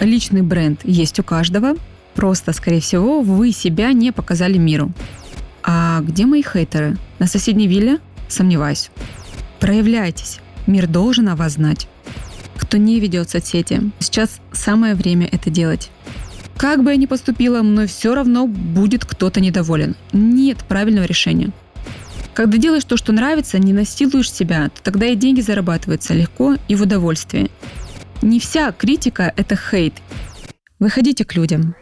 Личный бренд есть у каждого, просто, скорее всего, вы себя не показали миру. А где мои хейтеры? На соседней вилле? Сомневаюсь. Проявляйтесь. Мир должен о вас знать. Кто не ведет соцсети, сейчас самое время это делать. Как бы я ни поступила, мной все равно будет кто-то недоволен. Нет правильного решения. Когда делаешь то, что нравится, не насилуешь себя, то тогда и деньги зарабатываются легко и в удовольствии. Не вся критика – это хейт. Выходите к людям.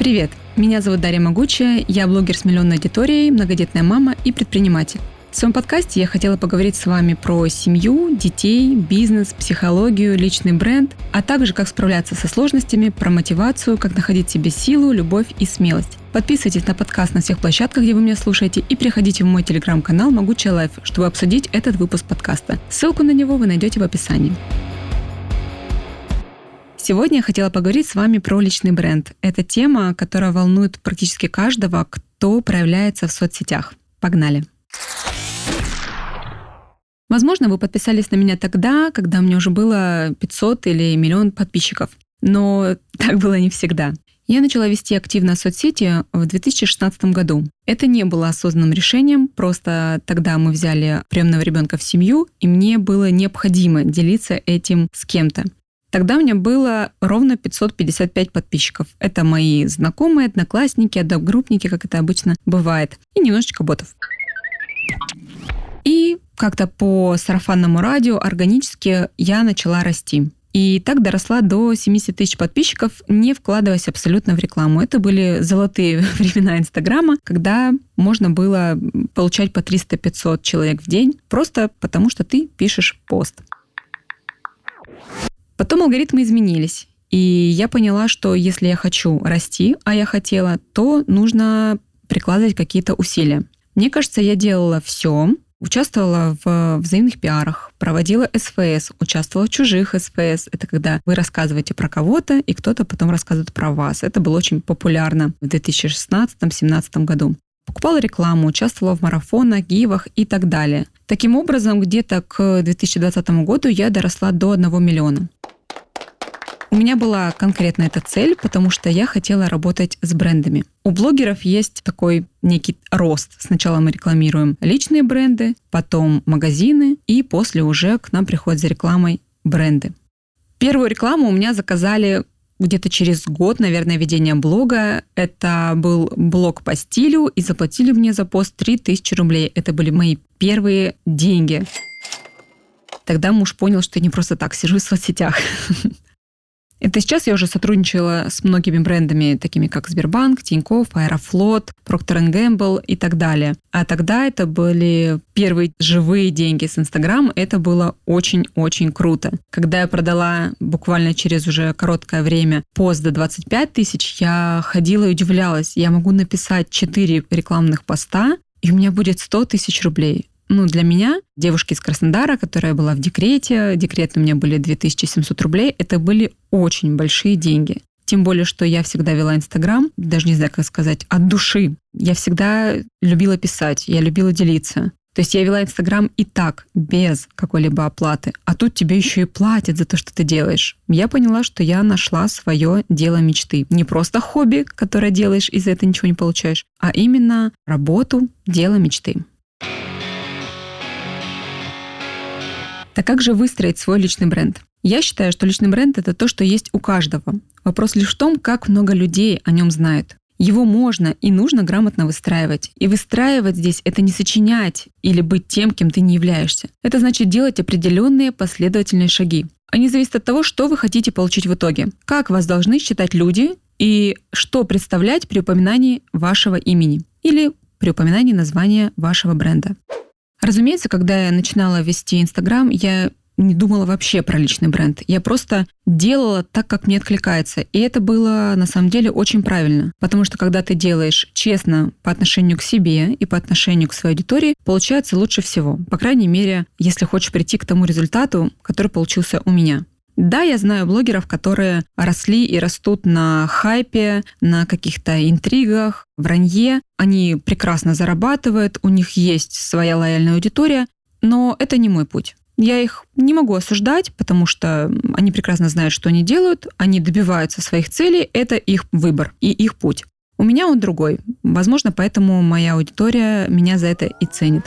Привет, меня зовут Дарья Могучая, я блогер с миллионной аудиторией, многодетная мама и предприниматель. В своем подкасте я хотела поговорить с вами про семью, детей, бизнес, психологию, личный бренд, а также как справляться со сложностями, про мотивацию, как находить себе силу, любовь и смелость. Подписывайтесь на подкаст на всех площадках, где вы меня слушаете, и приходите в мой телеграм-канал «Могучая лайф», чтобы обсудить этот выпуск подкаста. Ссылку на него вы найдете в описании. Сегодня я хотела поговорить с вами про личный бренд. Это тема, которая волнует практически каждого, кто проявляется в соцсетях. Погнали! Возможно, вы подписались на меня тогда, когда у меня уже было 500 или миллион подписчиков. Но так было не всегда. Я начала вести активно соцсети в 2016 году. Это не было осознанным решением, просто тогда мы взяли приемного ребенка в семью, и мне было необходимо делиться этим с кем-то. Тогда у меня было ровно 555 подписчиков. Это мои знакомые, одноклассники, одногруппники, как это обычно бывает, и немножечко ботов. И как-то по сарафанному радио органически я начала расти. И так доросла до 70 тысяч подписчиков, не вкладываясь абсолютно в рекламу. Это были золотые времена Инстаграма, когда можно было получать по 300-500 человек в день, просто потому что ты пишешь пост. Потом алгоритмы изменились. И я поняла, что если я хочу расти, а я хотела, то нужно прикладывать какие-то усилия. Мне кажется, я делала все, Участвовала в взаимных пиарах, проводила СФС, участвовала в чужих СФС. Это когда вы рассказываете про кого-то, и кто-то потом рассказывает про вас. Это было очень популярно в 2016-2017 году. Покупала рекламу, участвовала в марафонах, гивах и так далее. Таким образом, где-то к 2020 году я доросла до 1 миллиона. У меня была конкретно эта цель, потому что я хотела работать с брендами. У блогеров есть такой некий рост. Сначала мы рекламируем личные бренды, потом магазины, и после уже к нам приходят за рекламой бренды. Первую рекламу у меня заказали где-то через год, наверное, ведения блога. Это был блог по стилю, и заплатили мне за пост 3000 рублей. Это были мои первые деньги. Тогда муж понял, что я не просто так сижу в соцсетях. Это сейчас я уже сотрудничала с многими брендами, такими как Сбербанк, Тинькофф, Аэрофлот, Procter Gamble и так далее. А тогда это были первые живые деньги с Инстаграм. Это было очень-очень круто. Когда я продала буквально через уже короткое время пост до 25 тысяч, я ходила и удивлялась. Я могу написать 4 рекламных поста, и у меня будет 100 тысяч рублей. Ну, для меня, девушки из Краснодара, которая была в декрете, декрет у меня были 2700 рублей, это были очень большие деньги. Тем более, что я всегда вела Инстаграм, даже не знаю, как сказать, от души. Я всегда любила писать, я любила делиться. То есть я вела Инстаграм и так, без какой-либо оплаты. А тут тебе еще и платят за то, что ты делаешь. Я поняла, что я нашла свое дело мечты. Не просто хобби, которое делаешь и за это ничего не получаешь, а именно работу, дело мечты. Так как же выстроить свой личный бренд? Я считаю, что личный бренд – это то, что есть у каждого. Вопрос лишь в том, как много людей о нем знают. Его можно и нужно грамотно выстраивать. И выстраивать здесь – это не сочинять или быть тем, кем ты не являешься. Это значит делать определенные последовательные шаги. Они зависят от того, что вы хотите получить в итоге. Как вас должны считать люди и что представлять при упоминании вашего имени или при упоминании названия вашего бренда. Разумеется, когда я начинала вести Инстаграм, я не думала вообще про личный бренд. Я просто делала так, как мне откликается. И это было на самом деле очень правильно. Потому что когда ты делаешь честно по отношению к себе и по отношению к своей аудитории, получается лучше всего. По крайней мере, если хочешь прийти к тому результату, который получился у меня. Да, я знаю блогеров, которые росли и растут на хайпе, на каких-то интригах, вранье. Они прекрасно зарабатывают, у них есть своя лояльная аудитория, но это не мой путь. Я их не могу осуждать, потому что они прекрасно знают, что они делают, они добиваются своих целей, это их выбор и их путь. У меня он другой. Возможно, поэтому моя аудитория меня за это и ценит.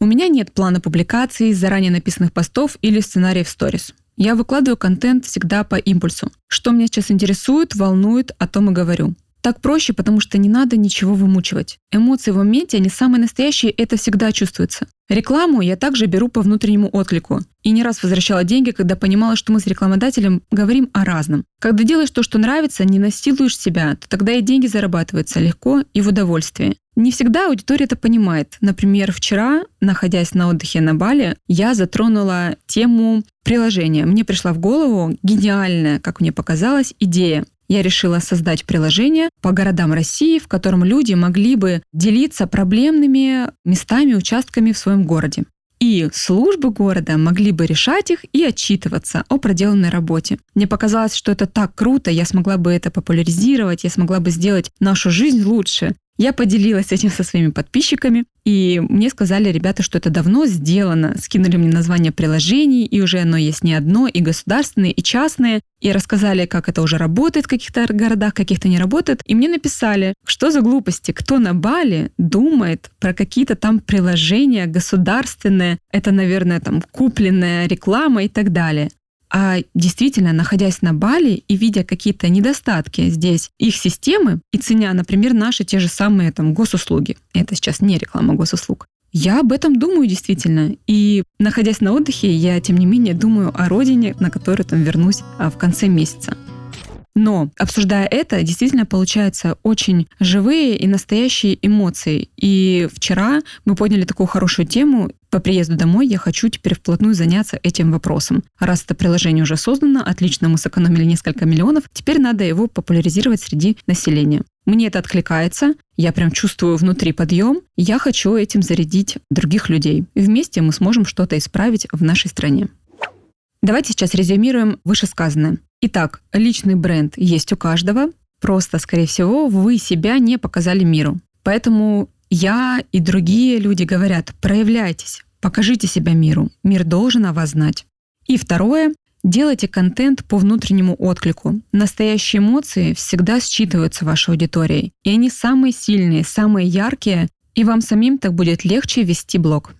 У меня нет плана публикаций, заранее написанных постов или сценариев сторис. Я выкладываю контент всегда по импульсу. Что меня сейчас интересует, волнует, о том и говорю. Так проще, потому что не надо ничего вымучивать. Эмоции в моменте, они самые настоящие, это всегда чувствуется. Рекламу я также беру по внутреннему отклику. И не раз возвращала деньги, когда понимала, что мы с рекламодателем говорим о разном. Когда делаешь то, что нравится, не насилуешь себя, то тогда и деньги зарабатываются легко и в удовольствии. Не всегда аудитория это понимает. Например, вчера, находясь на отдыхе на Бали, я затронула тему приложения. Мне пришла в голову гениальная, как мне показалось, идея я решила создать приложение по городам России, в котором люди могли бы делиться проблемными местами, участками в своем городе. И службы города могли бы решать их и отчитываться о проделанной работе. Мне показалось, что это так круто, я смогла бы это популяризировать, я смогла бы сделать нашу жизнь лучше. Я поделилась этим со своими подписчиками, и мне сказали ребята, что это давно сделано. Скинули мне название приложений, и уже оно есть не одно, и государственные, и частные. И рассказали, как это уже работает в каких-то городах, каких-то не работает. И мне написали, что за глупости, кто на Бали думает про какие-то там приложения государственные, это, наверное, там купленная реклама и так далее. А действительно, находясь на Бали и видя какие-то недостатки здесь их системы и ценя, например, наши те же самые там госуслуги, это сейчас не реклама госуслуг, я об этом думаю действительно. И находясь на отдыхе, я, тем не менее, думаю о родине, на которую там вернусь а, в конце месяца. Но, обсуждая это, действительно получаются очень живые и настоящие эмоции. И вчера мы подняли такую хорошую тему. По приезду домой я хочу теперь вплотную заняться этим вопросом. Раз это приложение уже создано, отлично, мы сэкономили несколько миллионов, теперь надо его популяризировать среди населения. Мне это откликается, я прям чувствую внутри подъем, я хочу этим зарядить других людей. И вместе мы сможем что-то исправить в нашей стране. Давайте сейчас резюмируем вышесказанное. Итак, личный бренд есть у каждого, просто, скорее всего, вы себя не показали миру. Поэтому я и другие люди говорят, проявляйтесь, покажите себя миру, мир должен о вас знать. И второе, делайте контент по внутреннему отклику. Настоящие эмоции всегда считываются вашей аудиторией, и они самые сильные, самые яркие, и вам самим так будет легче вести блог.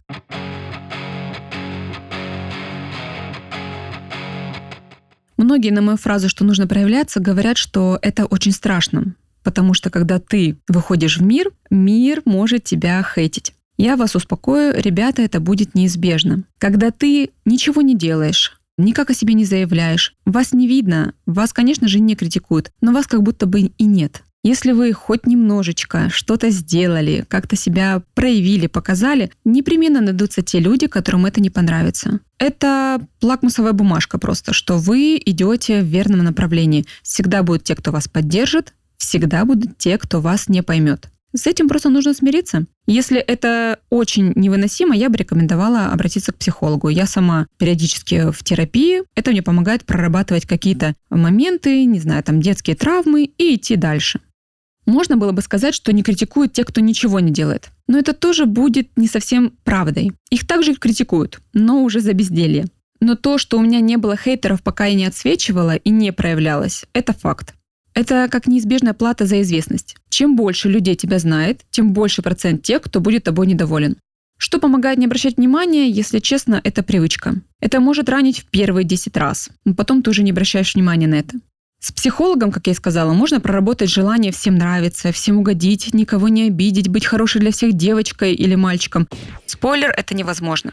Многие на мою фразу, что нужно проявляться, говорят, что это очень страшно, потому что когда ты выходишь в мир, мир может тебя хейтить. Я вас успокою, ребята, это будет неизбежно. Когда ты ничего не делаешь, никак о себе не заявляешь, вас не видно, вас, конечно же, не критикуют, но вас как будто бы и нет. Если вы хоть немножечко что-то сделали, как-то себя проявили, показали, непременно найдутся те люди, которым это не понравится. Это лакмусовая бумажка просто, что вы идете в верном направлении. Всегда будут те, кто вас поддержит, всегда будут те, кто вас не поймет. С этим просто нужно смириться. Если это очень невыносимо, я бы рекомендовала обратиться к психологу. Я сама периодически в терапии. Это мне помогает прорабатывать какие-то моменты, не знаю, там детские травмы и идти дальше. Можно было бы сказать, что не критикуют те, кто ничего не делает. Но это тоже будет не совсем правдой. Их также критикуют, но уже за безделье. Но то, что у меня не было хейтеров, пока я не отсвечивала и не проявлялась, это факт. Это как неизбежная плата за известность. Чем больше людей тебя знает, тем больше процент тех, кто будет тобой недоволен. Что помогает не обращать внимания, если честно, это привычка. Это может ранить в первые 10 раз, но потом ты уже не обращаешь внимания на это. С психологом, как я и сказала, можно проработать желание всем нравиться, всем угодить, никого не обидеть, быть хорошей для всех девочкой или мальчиком. Спойлер, это невозможно.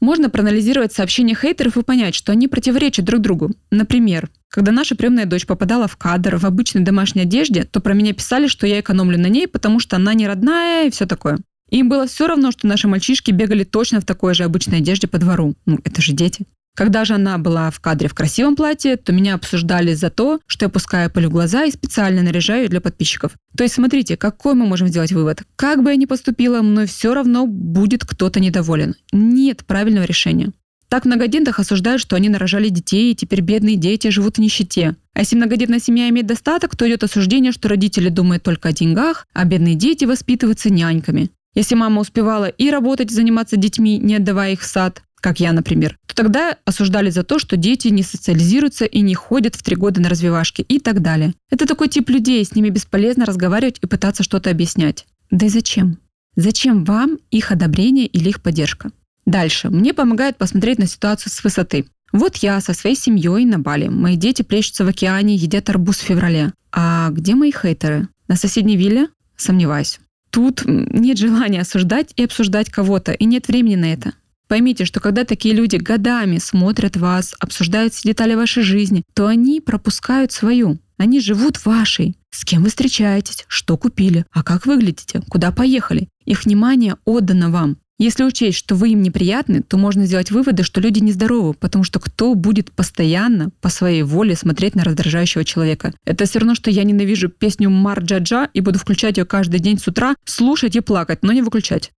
Можно проанализировать сообщения хейтеров и понять, что они противоречат друг другу. Например, когда наша приемная дочь попадала в кадр в обычной домашней одежде, то про меня писали, что я экономлю на ней, потому что она не родная и все такое. Им было все равно, что наши мальчишки бегали точно в такой же обычной одежде по двору. Ну, это же дети. Когда же она была в кадре в красивом платье, то меня обсуждали за то, что я пускаю пыль в глаза и специально наряжаю для подписчиков. То есть смотрите, какой мы можем сделать вывод. Как бы я ни поступила, мной все равно будет кто-то недоволен. Нет правильного решения. Так многодетных осуждают, что они нарожали детей, и теперь бедные дети живут в нищете. А если многодетная семья имеет достаток, то идет осуждение, что родители думают только о деньгах, а бедные дети воспитываются няньками. Если мама успевала и работать, заниматься детьми, не отдавая их в сад, как я, например, то тогда осуждали за то, что дети не социализируются и не ходят в три года на развивашки и так далее. Это такой тип людей, с ними бесполезно разговаривать и пытаться что-то объяснять. Да и зачем? Зачем вам их одобрение или их поддержка? Дальше. Мне помогает посмотреть на ситуацию с высоты. Вот я со своей семьей на Бали. Мои дети плещутся в океане, едят арбуз в феврале. А где мои хейтеры? На соседней вилле? Сомневаюсь. Тут нет желания осуждать и обсуждать кого-то, и нет времени на это. Поймите, что когда такие люди годами смотрят вас, обсуждают все детали вашей жизни, то они пропускают свою. Они живут вашей. С кем вы встречаетесь, что купили, а как выглядите, куда поехали. Их внимание отдано вам. Если учесть, что вы им неприятны, то можно сделать выводы, что люди нездоровы, потому что кто будет постоянно по своей воле смотреть на раздражающего человека? Это все равно, что я ненавижу песню Марджаджа и буду включать ее каждый день с утра, слушать и плакать, но не выключать.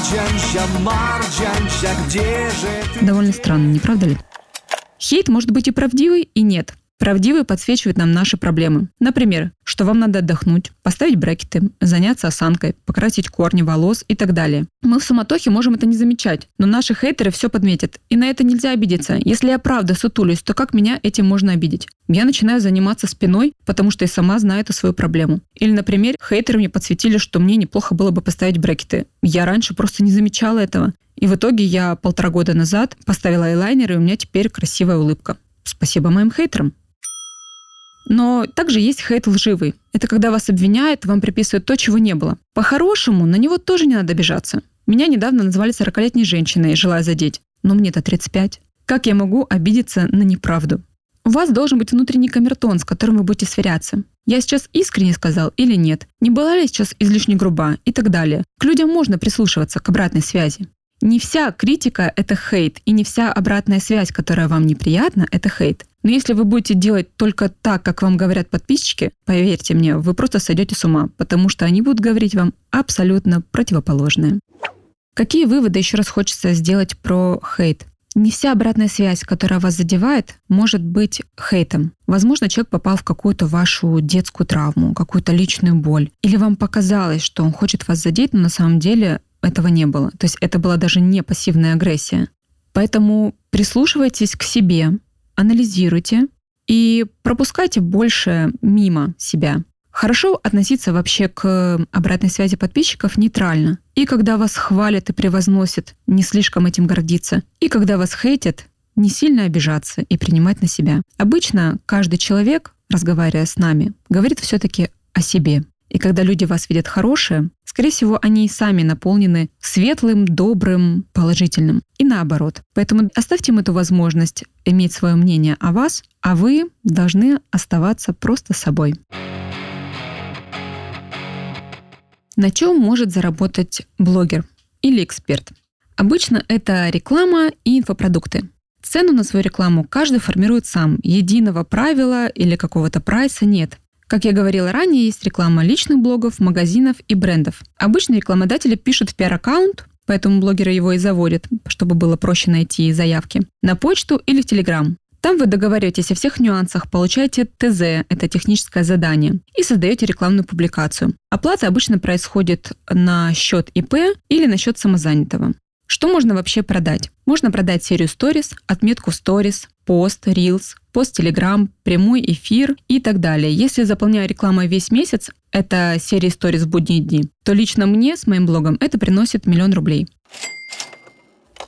Марджанща, Марджанща, где же ты? Довольно странно, не правда ли? Хейт может быть и правдивый, и нет. Правдивый подсвечивает нам наши проблемы. Например, что вам надо отдохнуть, поставить брекеты, заняться осанкой, покрасить корни волос и так далее. Мы в суматохе можем это не замечать, но наши хейтеры все подметят. И на это нельзя обидеться. Если я правда сутулюсь, то как меня этим можно обидеть? Я начинаю заниматься спиной, потому что я сама знаю эту свою проблему. Или, например, хейтеры мне подсветили, что мне неплохо было бы поставить брекеты. Я раньше просто не замечала этого. И в итоге я полтора года назад поставила айлайнер, и у меня теперь красивая улыбка. Спасибо моим хейтерам. Но также есть хейт лживый. Это когда вас обвиняют, вам приписывают то, чего не было. По-хорошему, на него тоже не надо обижаться. Меня недавно назвали 40-летней женщиной, желая задеть. Но мне-то 35. Как я могу обидеться на неправду? У вас должен быть внутренний камертон, с которым вы будете сверяться. Я сейчас искренне сказал или нет? Не была ли сейчас излишне груба? И так далее. К людям можно прислушиваться, к обратной связи. Не вся критика — это хейт, и не вся обратная связь, которая вам неприятна, это хейт. Но если вы будете делать только так, как вам говорят подписчики, поверьте мне, вы просто сойдете с ума, потому что они будут говорить вам абсолютно противоположное. Какие выводы еще раз хочется сделать про хейт? Не вся обратная связь, которая вас задевает, может быть хейтом. Возможно, человек попал в какую-то вашу детскую травму, какую-то личную боль. Или вам показалось, что он хочет вас задеть, но на самом деле этого не было. То есть это была даже не пассивная агрессия. Поэтому прислушивайтесь к себе, анализируйте и пропускайте больше мимо себя. Хорошо относиться вообще к обратной связи подписчиков нейтрально. И когда вас хвалят и превозносят, не слишком этим гордиться. И когда вас хейтят, не сильно обижаться и принимать на себя. Обычно каждый человек, разговаривая с нами, говорит все-таки о себе. И когда люди вас видят хорошие, скорее всего, они и сами наполнены светлым, добрым, положительным. И наоборот. Поэтому оставьте им эту возможность иметь свое мнение о вас, а вы должны оставаться просто собой. На чем может заработать блогер или эксперт? Обычно это реклама и инфопродукты. Цену на свою рекламу каждый формирует сам. Единого правила или какого-то прайса нет. Как я говорила ранее, есть реклама личных блогов, магазинов и брендов. Обычно рекламодатели пишут в пиар-аккаунт, поэтому блогеры его и заводят, чтобы было проще найти заявки, на почту или в Телеграм. Там вы договариваетесь о всех нюансах, получаете ТЗ, это техническое задание, и создаете рекламную публикацию. Оплата обычно происходит на счет ИП или на счет самозанятого. Что можно вообще продать? Можно продать серию сторис, отметку в сторис, пост, рилс, пост Telegram, прямой эфир и так далее. Если заполняю рекламой весь месяц, это серия сторис в будние дни, то лично мне с моим блогом это приносит миллион рублей.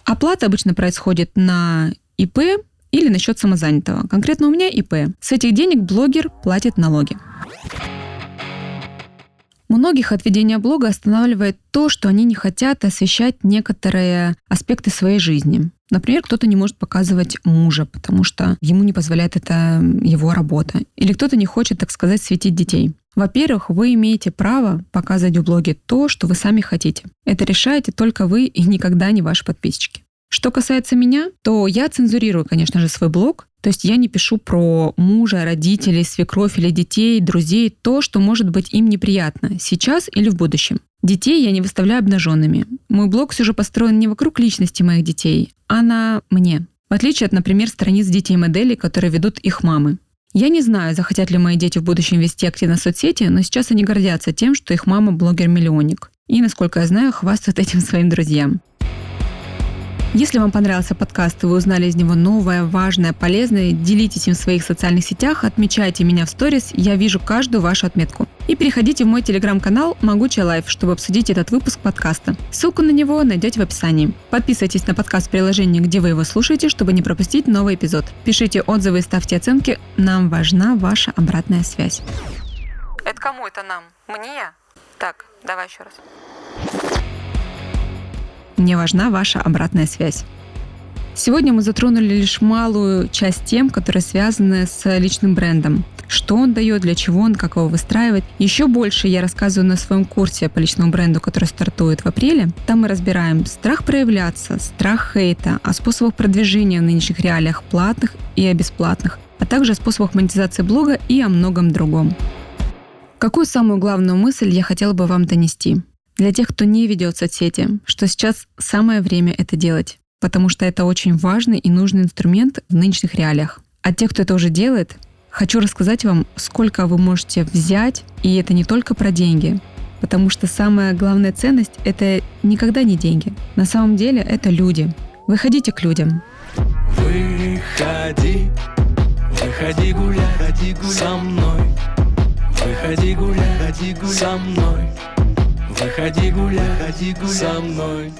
Оплата обычно происходит на ИП или на счет самозанятого. Конкретно у меня ИП. С этих денег блогер платит налоги. Многих от ведения блога останавливает то, что они не хотят освещать некоторые аспекты своей жизни. Например, кто-то не может показывать мужа, потому что ему не позволяет это его работа. Или кто-то не хочет, так сказать, светить детей. Во-первых, вы имеете право показывать в блоге то, что вы сами хотите. Это решаете только вы и никогда не ваши подписчики. Что касается меня, то я цензурирую, конечно же, свой блог. То есть я не пишу про мужа, родителей, свекровь или детей, друзей, то, что может быть им неприятно сейчас или в будущем. Детей я не выставляю обнаженными. Мой блог все же построен не вокруг личности моих детей, а на мне. В отличие от, например, страниц детей-моделей, которые ведут их мамы. Я не знаю, захотят ли мои дети в будущем вести активно соцсети, но сейчас они гордятся тем, что их мама блогер-миллионник. И, насколько я знаю, хвастают этим своим друзьям. Если вам понравился подкаст и вы узнали из него новое, важное, полезное, делитесь им в своих социальных сетях, отмечайте меня в сторис, я вижу каждую вашу отметку. И переходите в мой телеграм-канал «Могучая лайф», чтобы обсудить этот выпуск подкаста. Ссылку на него найдете в описании. Подписывайтесь на подкаст в приложении, где вы его слушаете, чтобы не пропустить новый эпизод. Пишите отзывы и ставьте оценки. Нам важна ваша обратная связь. Это кому это нам? Мне? Так, давай еще раз. Мне важна ваша обратная связь. Сегодня мы затронули лишь малую часть тем, которые связаны с личным брендом. Что он дает, для чего он, как его выстраивать. Еще больше я рассказываю на своем курсе по личному бренду, который стартует в апреле. Там мы разбираем страх проявляться, страх хейта, о способах продвижения в нынешних реалиях платных и о бесплатных, а также о способах монетизации блога и о многом другом. Какую самую главную мысль я хотела бы вам донести? Для тех, кто не ведет соцсети, что сейчас самое время это делать, потому что это очень важный и нужный инструмент в нынешних реалиях. А те, кто это уже делает, хочу рассказать вам, сколько вы можете взять, и это не только про деньги, потому что самая главная ценность — это никогда не деньги. На самом деле это люди. Выходите к людям. Выходи, выходи гулять, выходи гулять со мной. Выходи гулять, выходи гулять со мной. Выходи гулять, выходи гулять со мной.